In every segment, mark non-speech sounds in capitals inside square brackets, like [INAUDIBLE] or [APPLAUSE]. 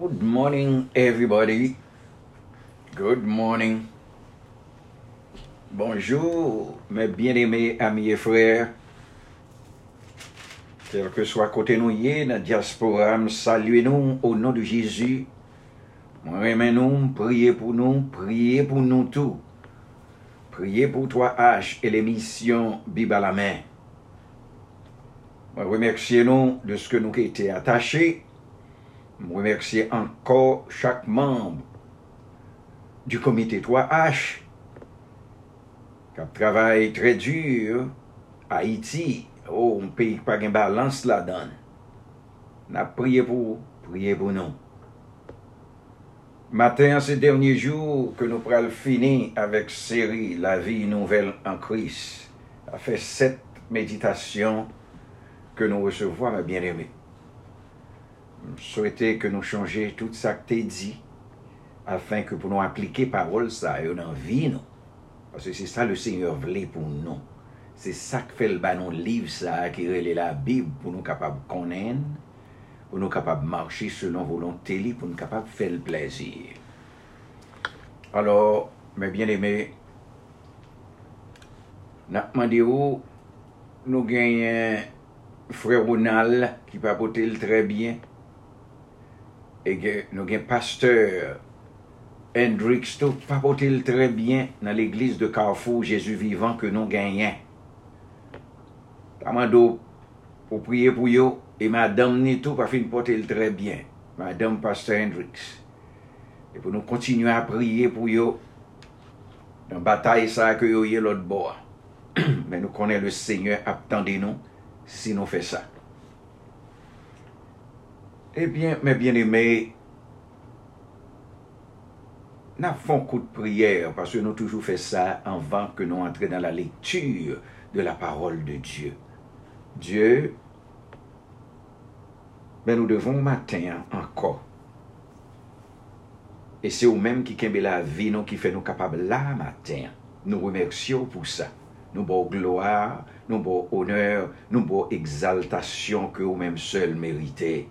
Good morning, everybody. Good morning. Bonjour, mes bien-aimés amis et frères. Quel que soit côté nous dans la diaspora, saluez-nous au nom de Jésus. Moi, nous, priez pour nous, priez pour nous tous. Priez pour toi, H, et l'émission Bible à la main. Moi, remerciez nous de ce que nous été attachés. Je remercie encore chaque membre du comité 3H qui travaille très dur Haïti. Oh, on pays pas de balance là-dedans. On a prié pour prié pour nous. Matin, ces derniers jours, que nous pourrons finir avec série La vie nouvelle en Christ, a fait sept méditations que nous recevons, mes bien-aimés. souhaiter que nous changions tout ça que tu dit afin que pour nous appliquer parole ça et dans vie nous. Parce que c'est ça le Seigneur voulait pour nous. C'est ça que fait le banon livre ça qui est la Bible pour nous capables de connaître, pour nous capables de marcher selon volonté, pour nous capables de faire le plaisir. Alors, mes bien-aimés, Nap mande ou, nou genyen Frè Ronald ki papote l trè byen. e gen, nou gen pasteur Hendrix tou papotil trebyen nan l'eglise de Carrefour Jésus vivant ke nou genyen. Taman do pou priye pou yo e madame ni tou pa fin potil trebyen. Madame pasteur Hendrix. E pou nou kontinu a priye pou yo nan batay sa ke yo ye lot bo a. Men nou konen le seigneur ap tende nou si nou fe sa. Ebyen, men bien eme, nan fon kou de priyer, parce nou toujou fè sa anvan ke nou antre nan la lektur de la parol de Diyo. Diyo, ben nou devon matin anko. E se ou menm ki kembe la vi nou ki fè nou kapab la matin. Nou remersyon pou sa. Nou bo gloa, nou bo honor, nou bo exaltasyon ke ou menm sel merite.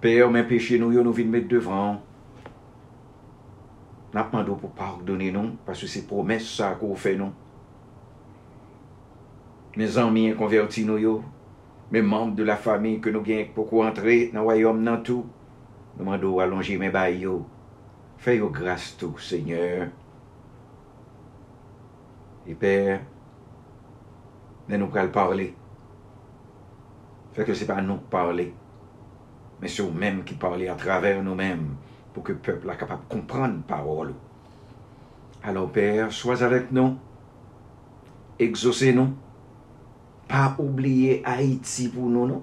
Père, mes péchés, nous, nous venons mettre devant. Nous demandons pour pardonner nous, parce que c'est promesse ça qu'on fait nous. Mes amis convertis nous, mes membres de la famille que nous gagnons pour entrer dans le royaume dans tout, nous demandons allonger mes bails. Fais grâce tout, Seigneur. Et Père, nous nous parler. Fait que ce n'est pas nous parler. men se ou menm ki parli a traver nou menm, pou ke pepl a kapap kompran parol ou. Alors, Père, sois avec nous, exaucez-nous, pas oublier Haïti pour nous, non?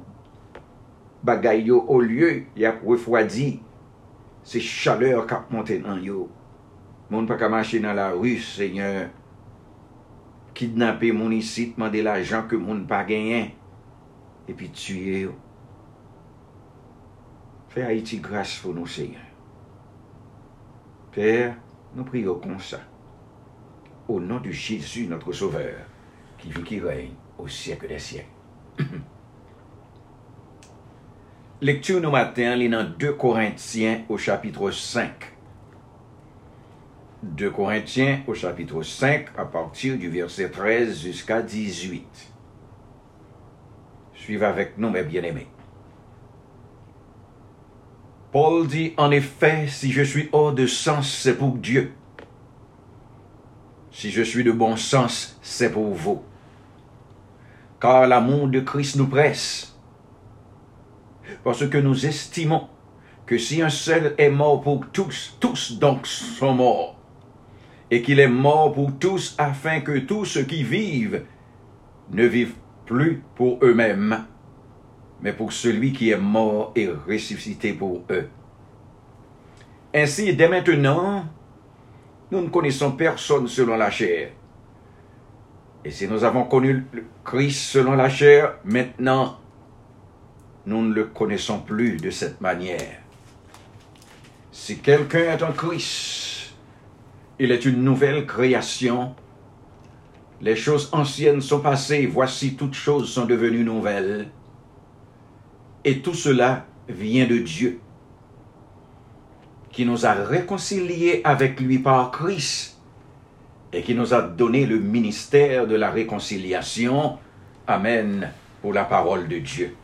Bagay yo au lieu, y a refroidi, c'est chaleur kap monte nan yo. Moun pa ka mache nan la rue, Seigneur, kidnapper moun ici, demander l'argent que moun pa genyen, et puis tuer yo. Fais Haïti grâce pour nous, Seigneur. Père, nous prions comme ça. Au nom de Jésus, notre Sauveur, qui vit, qui règne au siècle des siècles. [COUGHS] Lecture nous matin, est dans 2 Corinthiens au chapitre 5. 2 Corinthiens au chapitre 5 à partir du verset 13 jusqu'à 18. Suivez avec nous, mes bien-aimés. Paul dit, en effet, si je suis hors de sens, c'est pour Dieu. Si je suis de bon sens, c'est pour vous. Car l'amour de Christ nous presse. Parce que nous estimons que si un seul est mort pour tous, tous donc sont morts. Et qu'il est mort pour tous afin que tous ceux qui vivent ne vivent plus pour eux-mêmes, mais pour celui qui est mort et ressuscité pour eux. Ainsi, dès maintenant, nous ne connaissons personne selon la chair. Et si nous avons connu Christ selon la chair, maintenant, nous ne le connaissons plus de cette manière. Si quelqu'un est en Christ, il est une nouvelle création. Les choses anciennes sont passées, voici toutes choses sont devenues nouvelles. Et tout cela vient de Dieu, qui nous a réconciliés avec lui par Christ et qui nous a donné le ministère de la réconciliation. Amen pour la parole de Dieu.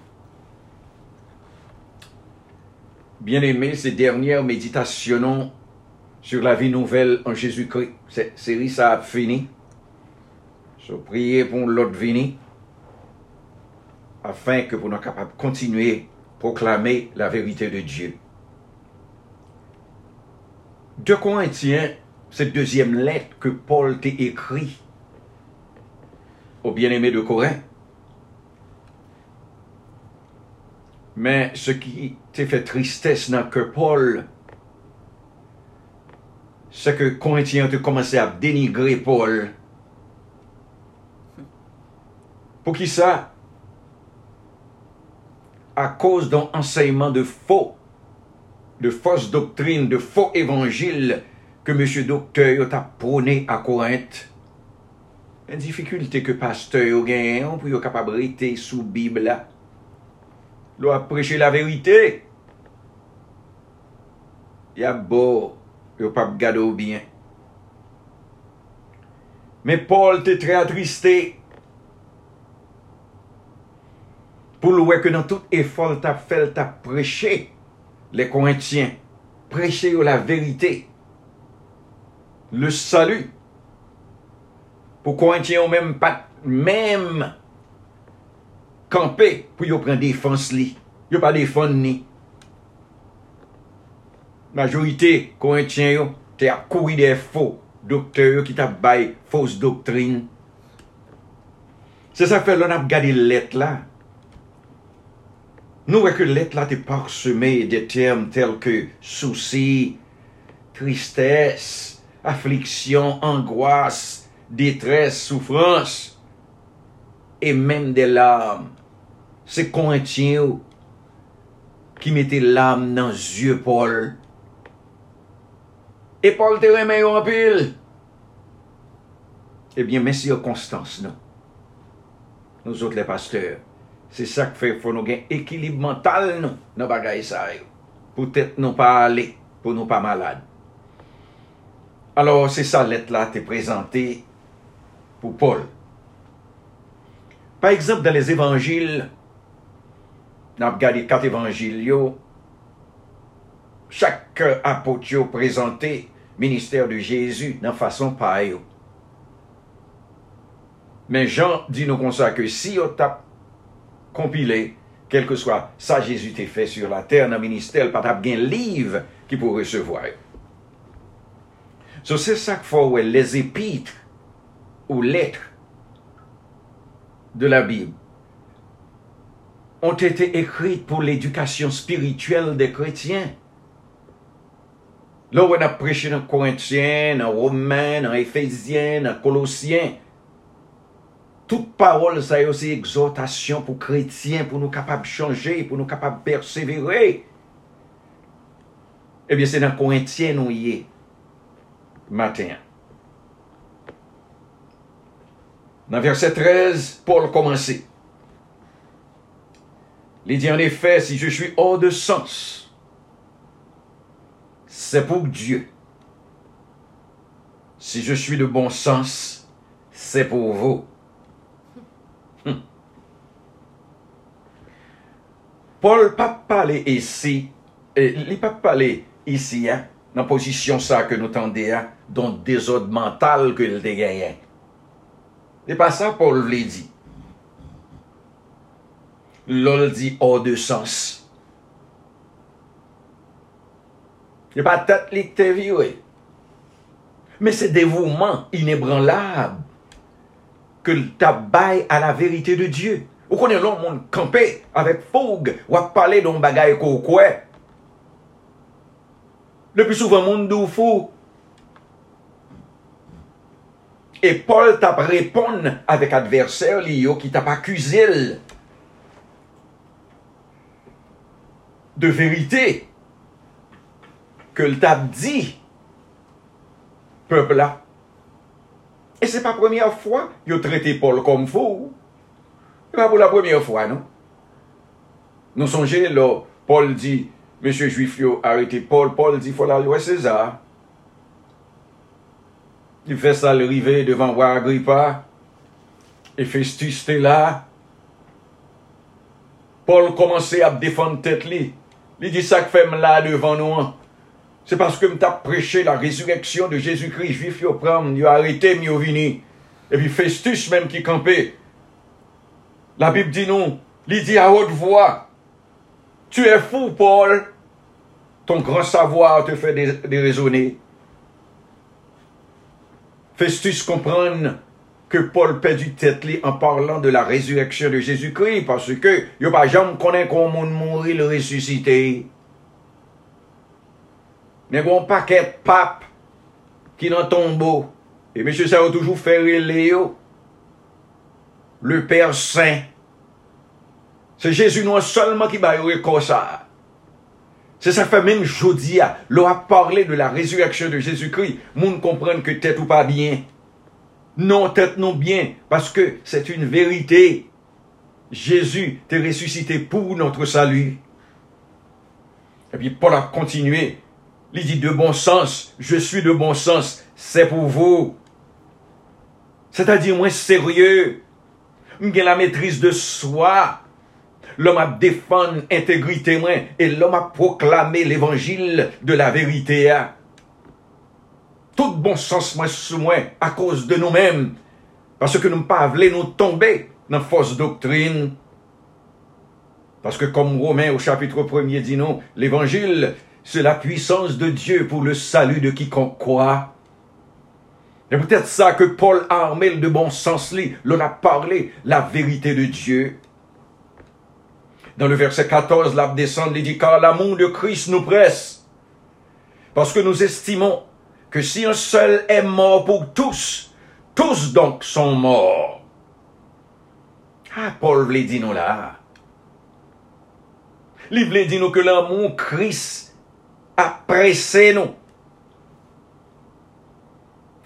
Bien-aimés, ces dernières méditations sur la vie nouvelle en Jésus-Christ, cette série, ça a fini. Je prie pour l'autre vini, afin que vous soyez capables de continuer à proclamer la vérité de Dieu. De Corinthiens, cette deuxième lettre que Paul t'a écrit au bien-aimé de Corinthe. Mais ce qui t'a fait tristesse dans que Paul, c'est que Corinthiens ont commencé à dénigrer Paul. Pour qui ça? à cause d'un enseignement de faux, de fausses doctrines, de faux évangiles que M. Docteur a prôné à Corinthe. Une difficulté que pasteur a gagné pour être capable de rester sous Bible. Il doit prêcher la vérité. Il y a beau, il pas gado bien. Mais Paul était très attristé pou l wè ke nan tout efol tap fel tap preche le Korintien, preche yo la verite, le salu, pou Korintien yo mèm pat, mèm kampe pou yo pren defans li, yo pa defan ni. Majorite Korintien yo te ap kouri de fo, doktor yo ki tap bay fos doktrine. Se sa fè lon ap gade let la, Nou wè ke let la te parseme de term tel ke souci, tristès, affliksyon, angoas, detres, soufrans, e menm de lam. Se korentyen yo ki mette lam nan zye Paul. E Paul te remen yo anpil. Ebyen, eh men si yo konstans nou. Nou zot le pasteur. Se sak fe fò nou gen ekilib mental nou nan bagay sa yo. Pou tèt nou pa ale, pou nou pa malade. Alors se sa let la te prezante pou Paul. Par exemple, dan les evanjil, nan ap gade kat evanjil yo, chak apot yo prezante minister de Jésus nan fason pa yo. Men Jean di nou konsa ke si yo tap compilé, quel que soit ça Jésus t'a fait sur la terre dans le ministère, pas bien livre qui pour recevoir. So, c'est ça qu'il faut, les épîtres ou lettres de la Bible ont été écrites pour l'éducation spirituelle des chrétiens. Là, on a prêché dans Corinthiens, dans Romains, dans Éphésiens, dans Colossiens. Toute parole, ça aussi exhortation pour chrétiens, pour nous capables de changer, pour nous capables de persévérer. Eh bien, c'est dans Corinthiens nous y est matin. Dans verset 13, Paul commence. Il dit en effet, si je suis hors de sens, c'est pour Dieu. Si je suis de bon sens, c'est pour vous. Paul pa pale esi, eh, li pa pale esi ya, nan posisyon sa ke nou tende ya, don dezod mental ke l te genyen. E pa sa Paul vle di. Lol di o de sens. E pa tat li te viwe. Me se devouman inebranlab ke l tabay a la verite de Diyo. Ou konen lon moun kampe avèk foug wak pale don bagay kou kwe. Le pi souvan moun dou fou. E Paul tap repon avèk adversèr li yo ki tap akuzil de verite ke l tap di pepla. E se pa premiè fwa yo trete Paul kom fou. E pa pou la premye fwa, non? Non sonje, lò, Paul di, Mèche Juif yo arete Paul, Paul di, fò la lò César. Il fè sa lè rive devan wè Agrippa, e Festus te la. Paul komanse ap defan tèt li. Li di sa k fèm la devan nou an. Se paske m tap preche la rezureksyon de Jésus-Christ, Juif yo pram, yo arete, yo vini. E pi Festus mèm ki kampe, La Bible dit non. Il dit à haute voix. Tu es fou, Paul. Ton grand savoir te fait déraisonner. Festus comprend que Paul perd du tête en parlant de la résurrection de Jésus-Christ parce que il pas jamais connaît comment mourir le ressuscité. Mais bon paquet de pape qui dans tombeau. Et monsieur ça a toujours fait. Le Père Saint. C'est Jésus non seulement qui va comme ça. C'est ça fait même jeudi, l'on a parlé de la résurrection de Jésus-Christ. Moun comprennent que tête ou pas bien. Non, tête non bien, parce que c'est une vérité. Jésus t'est ressuscité pour notre salut. Et puis Paul a continué. Il dit de bon sens, je suis de bon sens, c'est pour vous. C'est-à-dire moins sérieux. J'ai la maîtrise de soi. L'homme a défendu intégrité et l'homme a proclamé l'évangile de la vérité. Tout bon sens moi sous moi à cause de nous-mêmes. Parce que nous pas voulu nous tomber dans fausse doctrine. Parce que comme Romain au chapitre 1 dit non, l'évangile, c'est la puissance de Dieu pour le salut de quiconque croit. Et peut-être ça que Paul a armé de bon sens, l'on a parlé la vérité de Dieu. Dans le verset 14, la descend, il dit, car l'amour de Christ nous presse. Parce que nous estimons que si un seul est mort pour tous, tous donc sont morts. Ah, Paul voulait dire nous là. Il voulait dire nous que l'amour Christ a pressé nous.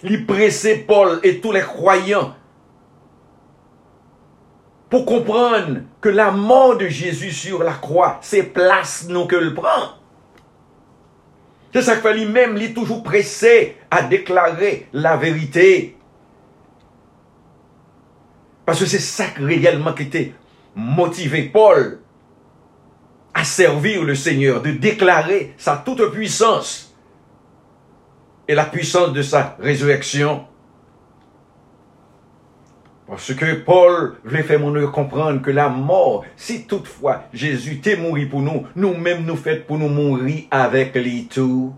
Il pressé Paul et tous les croyants pour comprendre que la mort de Jésus sur la croix, c'est place nous que le prend. C'est ça que lui-même, il est toujours pressé à déclarer la vérité. Parce que c'est ça réellement qui était motivé Paul à servir le Seigneur, de déclarer sa toute puissance et la puissance de sa résurrection. Parce que Paul voulait faire comprendre que la mort, si toutefois Jésus t'est mort pour nous, nous-mêmes nous faisons pour nous mourir avec lui tout.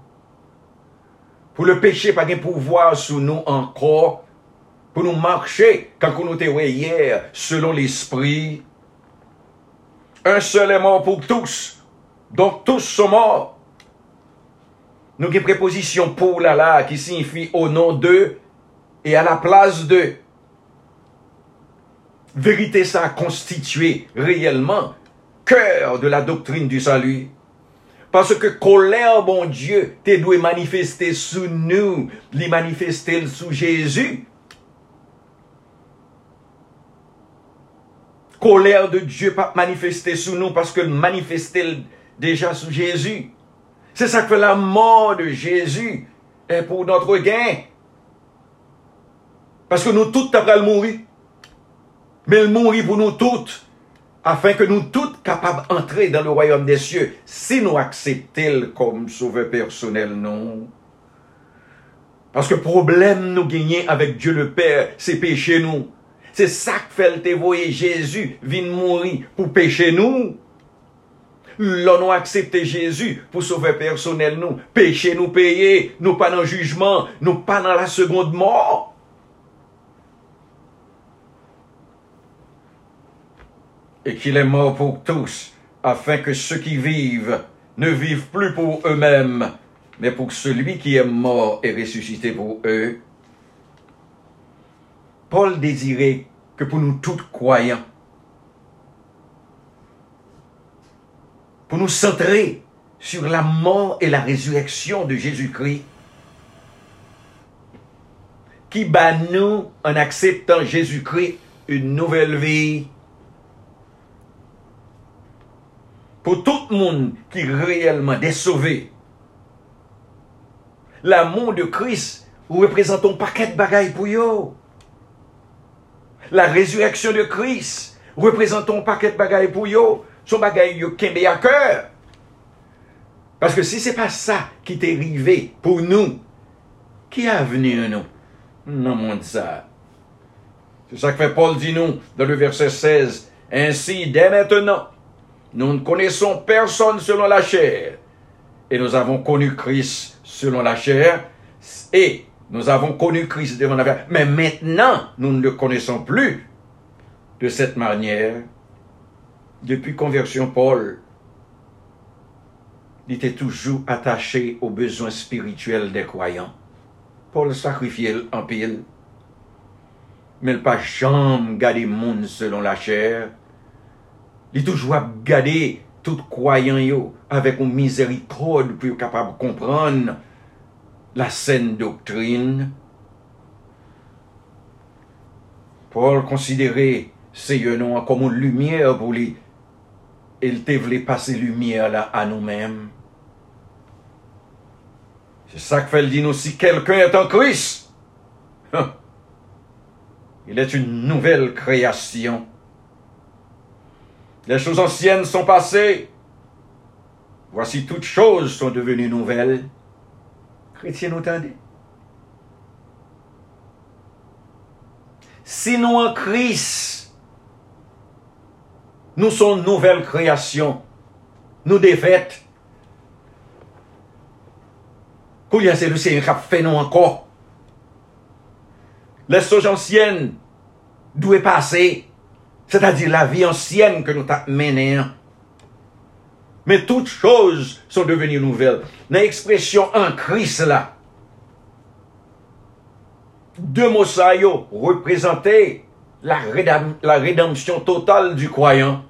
Pour le péché, pas de pouvoir sur nous encore. Pour nous marcher, quand nous étions hier, selon l'esprit. Un seul est mort pour tous. Donc tous sont morts. Nous avons une préposition pour là là qui signifie au nom d'eux et à la place d'eux vérité ça a constitué réellement cœur de la doctrine du salut. Parce que colère, bon Dieu, te doit manifester sous nous, les manifester sous Jésus. Colère de Dieu pas manifester sous nous parce que manifester déjà sous Jésus. C'est ça que la mort de Jésus est pour notre gain. Parce que nous tous le mourir mais il mourit pour nous toutes, afin que nous toutes capables d'entrer dans le royaume des cieux, si nous acceptons comme sauveur personnel, non? Parce que problème nous gagnons avec Dieu le Père, c'est péché nous. C'est ça que fait le Jésus vient mourir pour pécher nous. L'on nous accepté Jésus pour sauver personnel nous. Péché nous payer, nous pas dans le jugement, nous pas dans la seconde mort. Et qu'il est mort pour tous, afin que ceux qui vivent ne vivent plus pour eux-mêmes, mais pour celui qui est mort et ressuscité pour eux. Paul désirait que pour nous tous croyants, pour nous centrer sur la mort et la résurrection de Jésus-Christ, qui bat nous, en acceptant Jésus-Christ, une nouvelle vie pour tout le monde qui réellement est sauvé. L'amour de Christ représente un paquet de bagailles pour eux. La résurrection de Christ représente un paquet de bagailles pour eux. Son bagaille qui à cœur. Parce que si c'est pas ça qui t'est arrivé pour nous, qui a venu nous? Non, mon ça? C'est ça que fait Paul dit nous dans le verset 16. Ainsi, dès maintenant, nous ne connaissons personne selon la chair. Et nous avons connu Christ selon la chair. Et nous avons connu Christ devant la chair. Mais maintenant, nous ne le connaissons plus de cette manière. Depuis conversion, Paul était toujours attaché aux besoins spirituels des croyants. Paul sacrifiait en pile. Mais pas jamais gardé monde selon la chair. Li toujwa gade tout kwayan yo avek ou mizerikod pou yo kapab kompran la sen doktrine. Paul konsidere se yon an komon lumiye pou li el te vle pase lumiye la an nou menm. Se sak fel din osi, kelken et an kris. Il et un nouvel kreasyon. Les choses anciennes sont passées. Voici toutes choses sont devenues nouvelles. Chrétien, entendez? Si nous en Christ, nous sommes nouvelle création, nous défaites, Kouya c'est le Seigneur qui a fait nous encore. Les choses anciennes doivent passer. C'est-à-dire la vie ancienne que nous avons menée. Mais toutes choses sont devenues nouvelles. L'expression en Christ là. Deux mots représentaient la, la rédemption totale du croyant.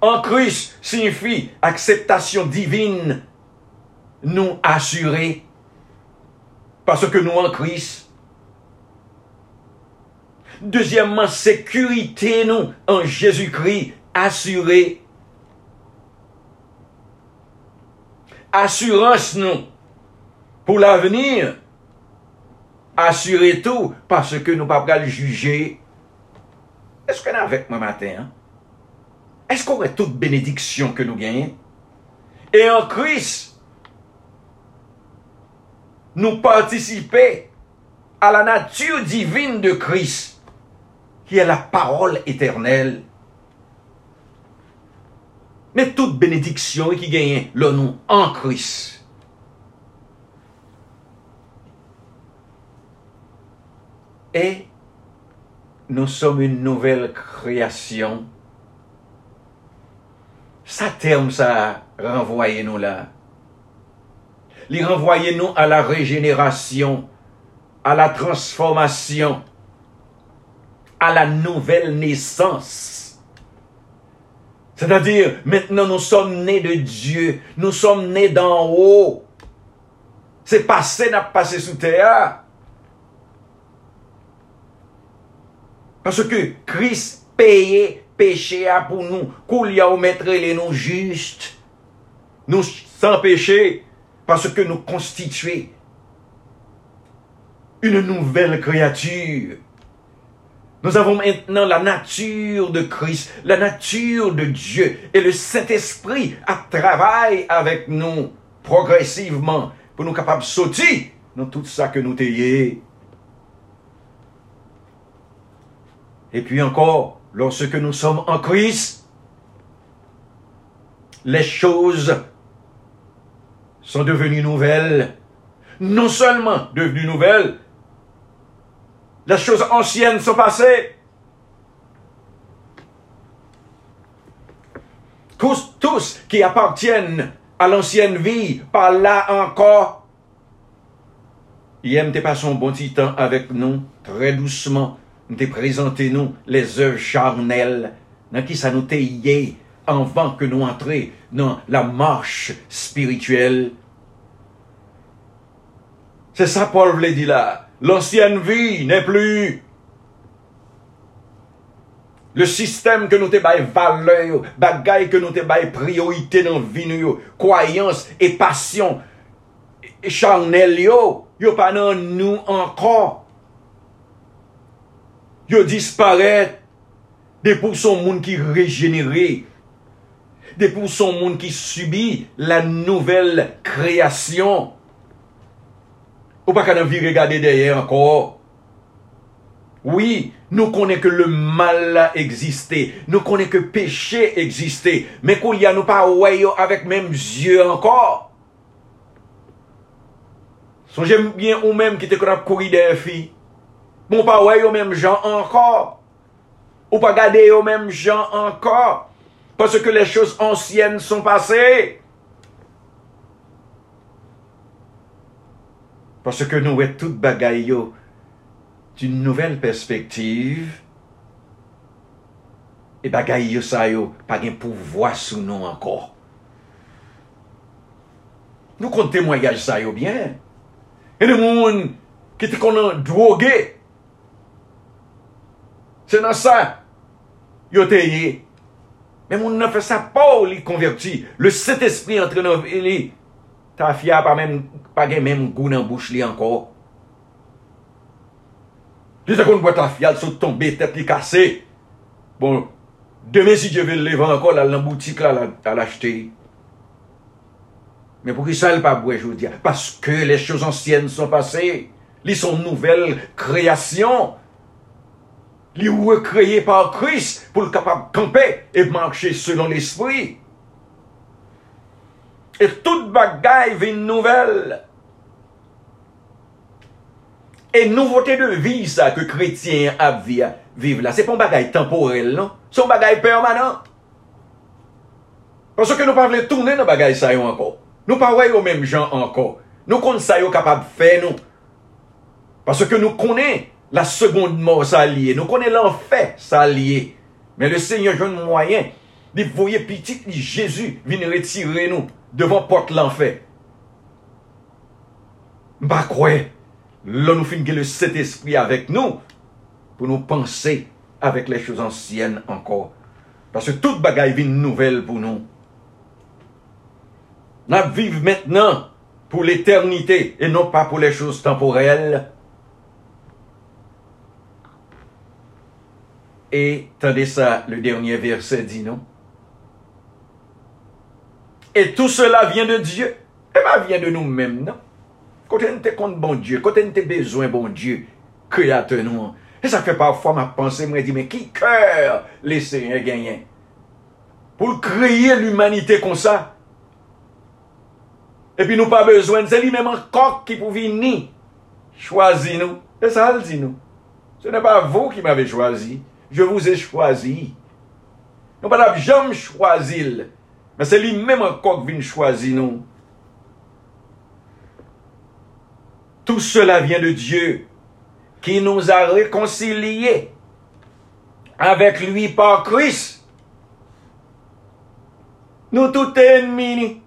En Christ signifie acceptation divine nous assurer parce que nous en Christ. Deuxièmement, sécurité nous en Jésus-Christ assuré. Assurance nous pour l'avenir. Assurer tout parce que nous ne pouvons pas le juger. Est-ce qu'on est avec moi matin? Hein? Est-ce qu'on a toute bénédiction que nous gagnons? Et en Christ, nous participer à la nature divine de Christ, qui est la parole éternelle. Mais toute bénédiction qui gagne le nom en Christ. Et nous sommes une nouvelle création. Ça terme ça, renvoyez-nous là les renvoyer nous à la régénération, à la transformation, à la nouvelle naissance. C'est-à-dire, maintenant nous sommes nés de Dieu, nous sommes nés d'en haut. C'est passé, n'a passé sous terre. Parce que Christ payait péché pour nous, qu'il y a les nous justes, nous sans péché, parce que nous constituons une nouvelle créature. Nous avons maintenant la nature de Christ, la nature de Dieu. Et le Saint-Esprit a travaillé avec nous progressivement pour nous capables de sauter dans tout ça que nous taillons. Et puis encore, lorsque nous sommes en Christ, les choses sont devenues nouvelles. Non seulement devenues nouvelles, les choses anciennes sont passées. Tous, tous qui appartiennent à l'ancienne vie, par là encore, ils aiment passer un bon petit temps avec nous, très doucement, nous présenter nous les œuvres charnelles, dans qui ça nous taillait avant que nous entrions dans la marche spirituelle. C'est ça Paul voulait là. L'ancienne vie n'est plus. Le système que nous te baille valeur, bagay que nous te baille priorité dans vie croyance et passion charnel yo, yo pas dans nous encore. Yo disparaît des pour son monde qui régénéré, des pour son monde qui subit la nouvelle création. Ou pa kanan vi regade deye ankor. Oui, nou konen ke le mal la egziste, nou konen ke peche egziste, men kou ya nou pa weyo avèk menm zye ankor. Son jem bien ou menm ki te kon ap kouri deye fi. Moun pa weyo menm jan ankor. Ou pa gade yo menm jan ankor. Parce que les choses anciennes sont passées. Paske nou wè tout bagay yo d'un nouvel perspektiv, e bagay yo sa yo pa gen pouvoi sou nou ankor. Nou kon temoyaj sa yo byen. E de moun ki te konan droge. Se nan sa, yo te ye. Men moun nan fe sa pa ou li konverti. Le set espri entre nan li. Ta fille pas même pas même goût dans bouche li encore. Tu sais qu'on voit ta fille se tomber tête li cassée. Bon, demain si Dieu veut le lever encore là dans la boutique là à l'acheter. Mais pour qui ça ne pas boire aujourd'hui Parce que les choses anciennes sont passées. Ils sont nouvelles créations. Ils recréées par Christ pour le capable de camper et marcher selon l'esprit. E tout bagay vin nouvel. E nouvote de vi sa ke kretien ap via vive la. Se pon bagay temporel, non? Son bagay permanent. Paso ke nou pa vle tourne nan bagay sa yo anko. Nou pa wè yo mèm jan anko. Nou kon sa yo kapab fè nou. Paso ke nou konen la seconde mort sa liye. Nou konen l'enfer sa liye. Men le Seigneur joun mwayen. Li voye pitit li Jezu vin retire nou devan pot l'anfer. Mba kwe, lò nou fin gen le set espri avèk nou pou nou panse avèk le chouz ansyen ankor. Pase tout bagay vin nouvel pou nou. Nap viv mètnen pou l'éternité e non pa pou le chouz temporel. E, tande sa, le dernye verse di nou. Et tout cela vient de Dieu. Eh Et pas vient de nous-mêmes, non? Quand on te compte bon Dieu, quand on te besoin bon Dieu, créateur nous. Et ça fait parfois ma pensée, moi, dit, mais qui cœur les seigneurs gagnent? Pour créer l'humanité comme ça. Et puis nous pas besoin, c'est lui-même encore qui pour venir. Choisis nous. Et ça, elle dit nous. Ce n'est pas vous qui m'avez choisi. Je vous ai choisi. Nous pas jamais choisi Men se li menm an kok vin chwazi nou. Tout cela vient de Dieu qui nous a réconciliés avec lui par Christ. Nous tout ennemis.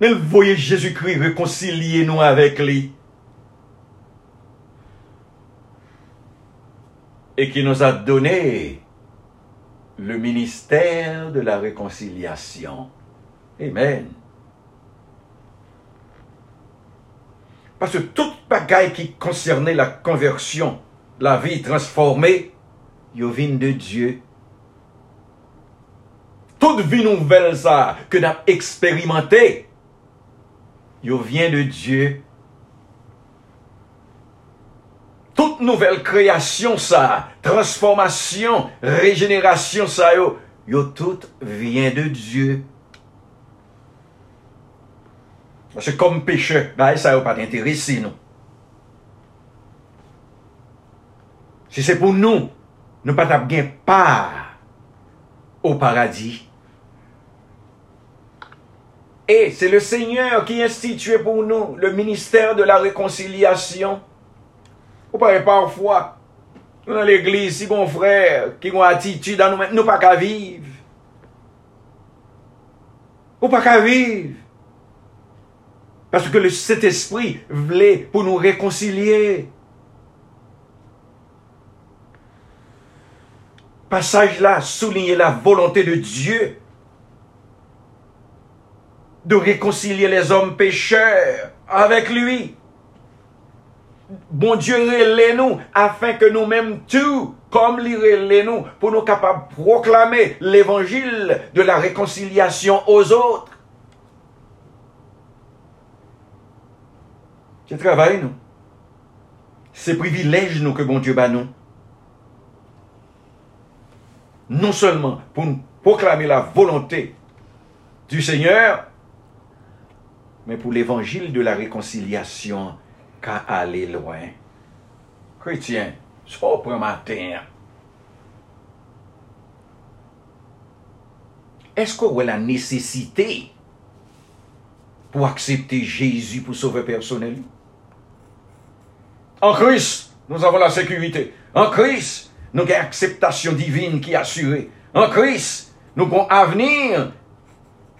Nous voyons Jésus-Christ réconcilier nous avec lui. Et qui nous a donné le ministère de la réconciliation. Amen. Parce que toute bagaille qui concernait la conversion, la vie transformée, yo vient de Dieu. Toute vie nouvelle ça que nous avons expérimenté, yo vient de Dieu. Toute nouvelle création ça, transformation, régénération ça yo, tout vient de Dieu. Parce que comme pécheur, ben, ça n'a pas d'intérêt nous. Si c'est pour nous, nous pas bien part au paradis. Et c'est le Seigneur qui institue pour nous le ministère de la réconciliation. Vous parlez parfois, dans l'église, si mon frère, qui ont attitude à nous, nous pas qu'à vivre. Ou pas qu'à vivre. Parce que cet esprit voulait pour nous réconcilier. passage-là soulignait la volonté de Dieu de réconcilier les hommes pécheurs avec lui. Bon Dieu relève nous afin que nous-mêmes tout, comme relève nous, pour nous capables de proclamer l'évangile de la réconciliation aux autres. C'est travail, nous? C'est privilège, nous, que bon Dieu bat nous. Non seulement pour nous proclamer la volonté du Seigneur, mais pour l'évangile de la réconciliation qu'à aller loin. Chrétien, ça pour matin. Est-ce qu'on a la nécessité pour accepter Jésus pour sauver personnel? En Christ, nous avons la sécurité. En Christ, nous avons acceptation divine qui est assurée. En Christ, nous avons avenir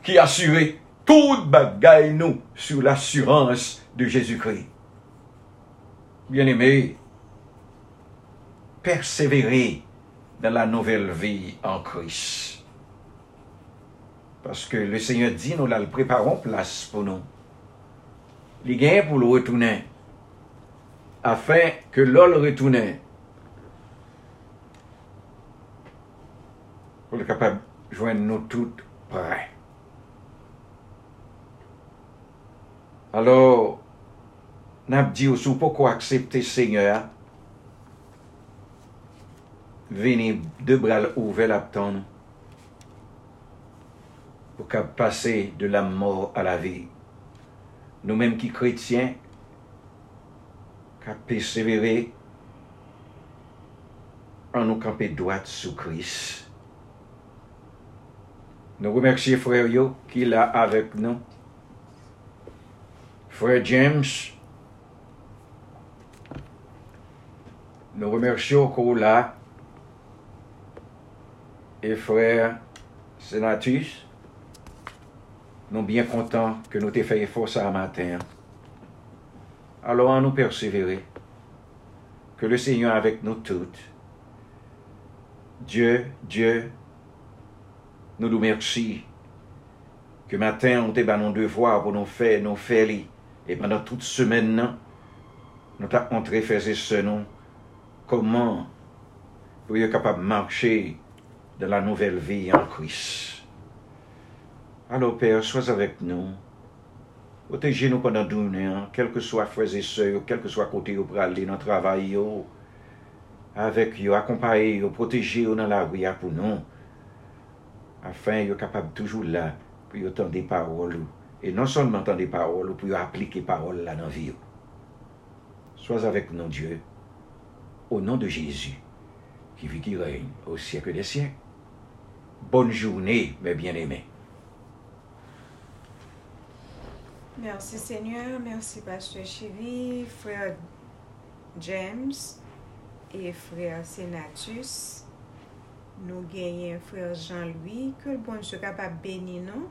qui est assuré. Tout bagaille nous sur l'assurance de Jésus-Christ. Bien-aimés, persévérer dans la nouvelle vie en Christ. Parce que le Seigneur dit, nous la préparons place pour nous. Les gains pour le retourner. Afin que l'ol retourne. Pour être capable de joindre nous toutes prêts. Alors, Nap di ou sou pou ko aksepte seigneur, vini de bral ouve lap ton, pou kap pase de la mor a la vi. Nou menm ki kretyen, kap persevere, an nou kampe doat sou kris. Nou remersiye frè yo ki la avèk nou. Frè James, nous remercions là. Et frère Sénatus, nous sommes bien contents que nous t'ayons fait effort ce matin. Alors, nous persévérer. Que le Seigneur avec nous toutes. Dieu, Dieu, nous nous remercie. Que matin, on t'a nos devoirs pour nous faire, nous faire. Et pendant toute semaine, nous t'avons montré, frères et koman pou yo kapab manche de la nouvel vi an kris. Alo, Père, sois avèk nou. Oteje nou pandan dounen, kelke que swa fweze se yo, kelke que swa kote yo pralè nan travay yo, avèk yo, akompaye yo, proteje yo nan la ouya pou nou, afin yo kapab toujou la pou yo tan de parol ou, e non sonman tan de parol ou pou yo aplike parol la nan vi yo. Sois avèk nou, Diyo, au nom de Jésus, qui vit, qui règne au siècle des siècles. Bonne journée, mes bien-aimés. Merci Seigneur, merci Pasteur Chéri, frère James et frère Senatus. Nous gagnons frère Jean-Louis, que le bon Dieu capable de bénir nous.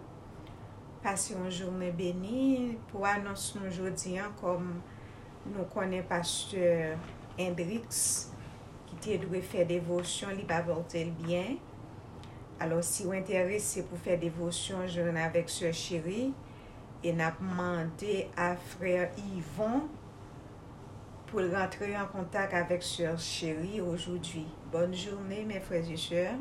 Passer une journée bénie pour annoncer nous aujourd'hui comme nous connaissons Pasteur Hendrix ki te dwe fè devosyon li pa vante l byen. Alors si ou interese pou fè devosyon joun avèk sè chéri e nap mande a frèr Yvon pou rentre en kontak avèk sè chéri oujoudwi. Bonne jounè mè frèz et chèr.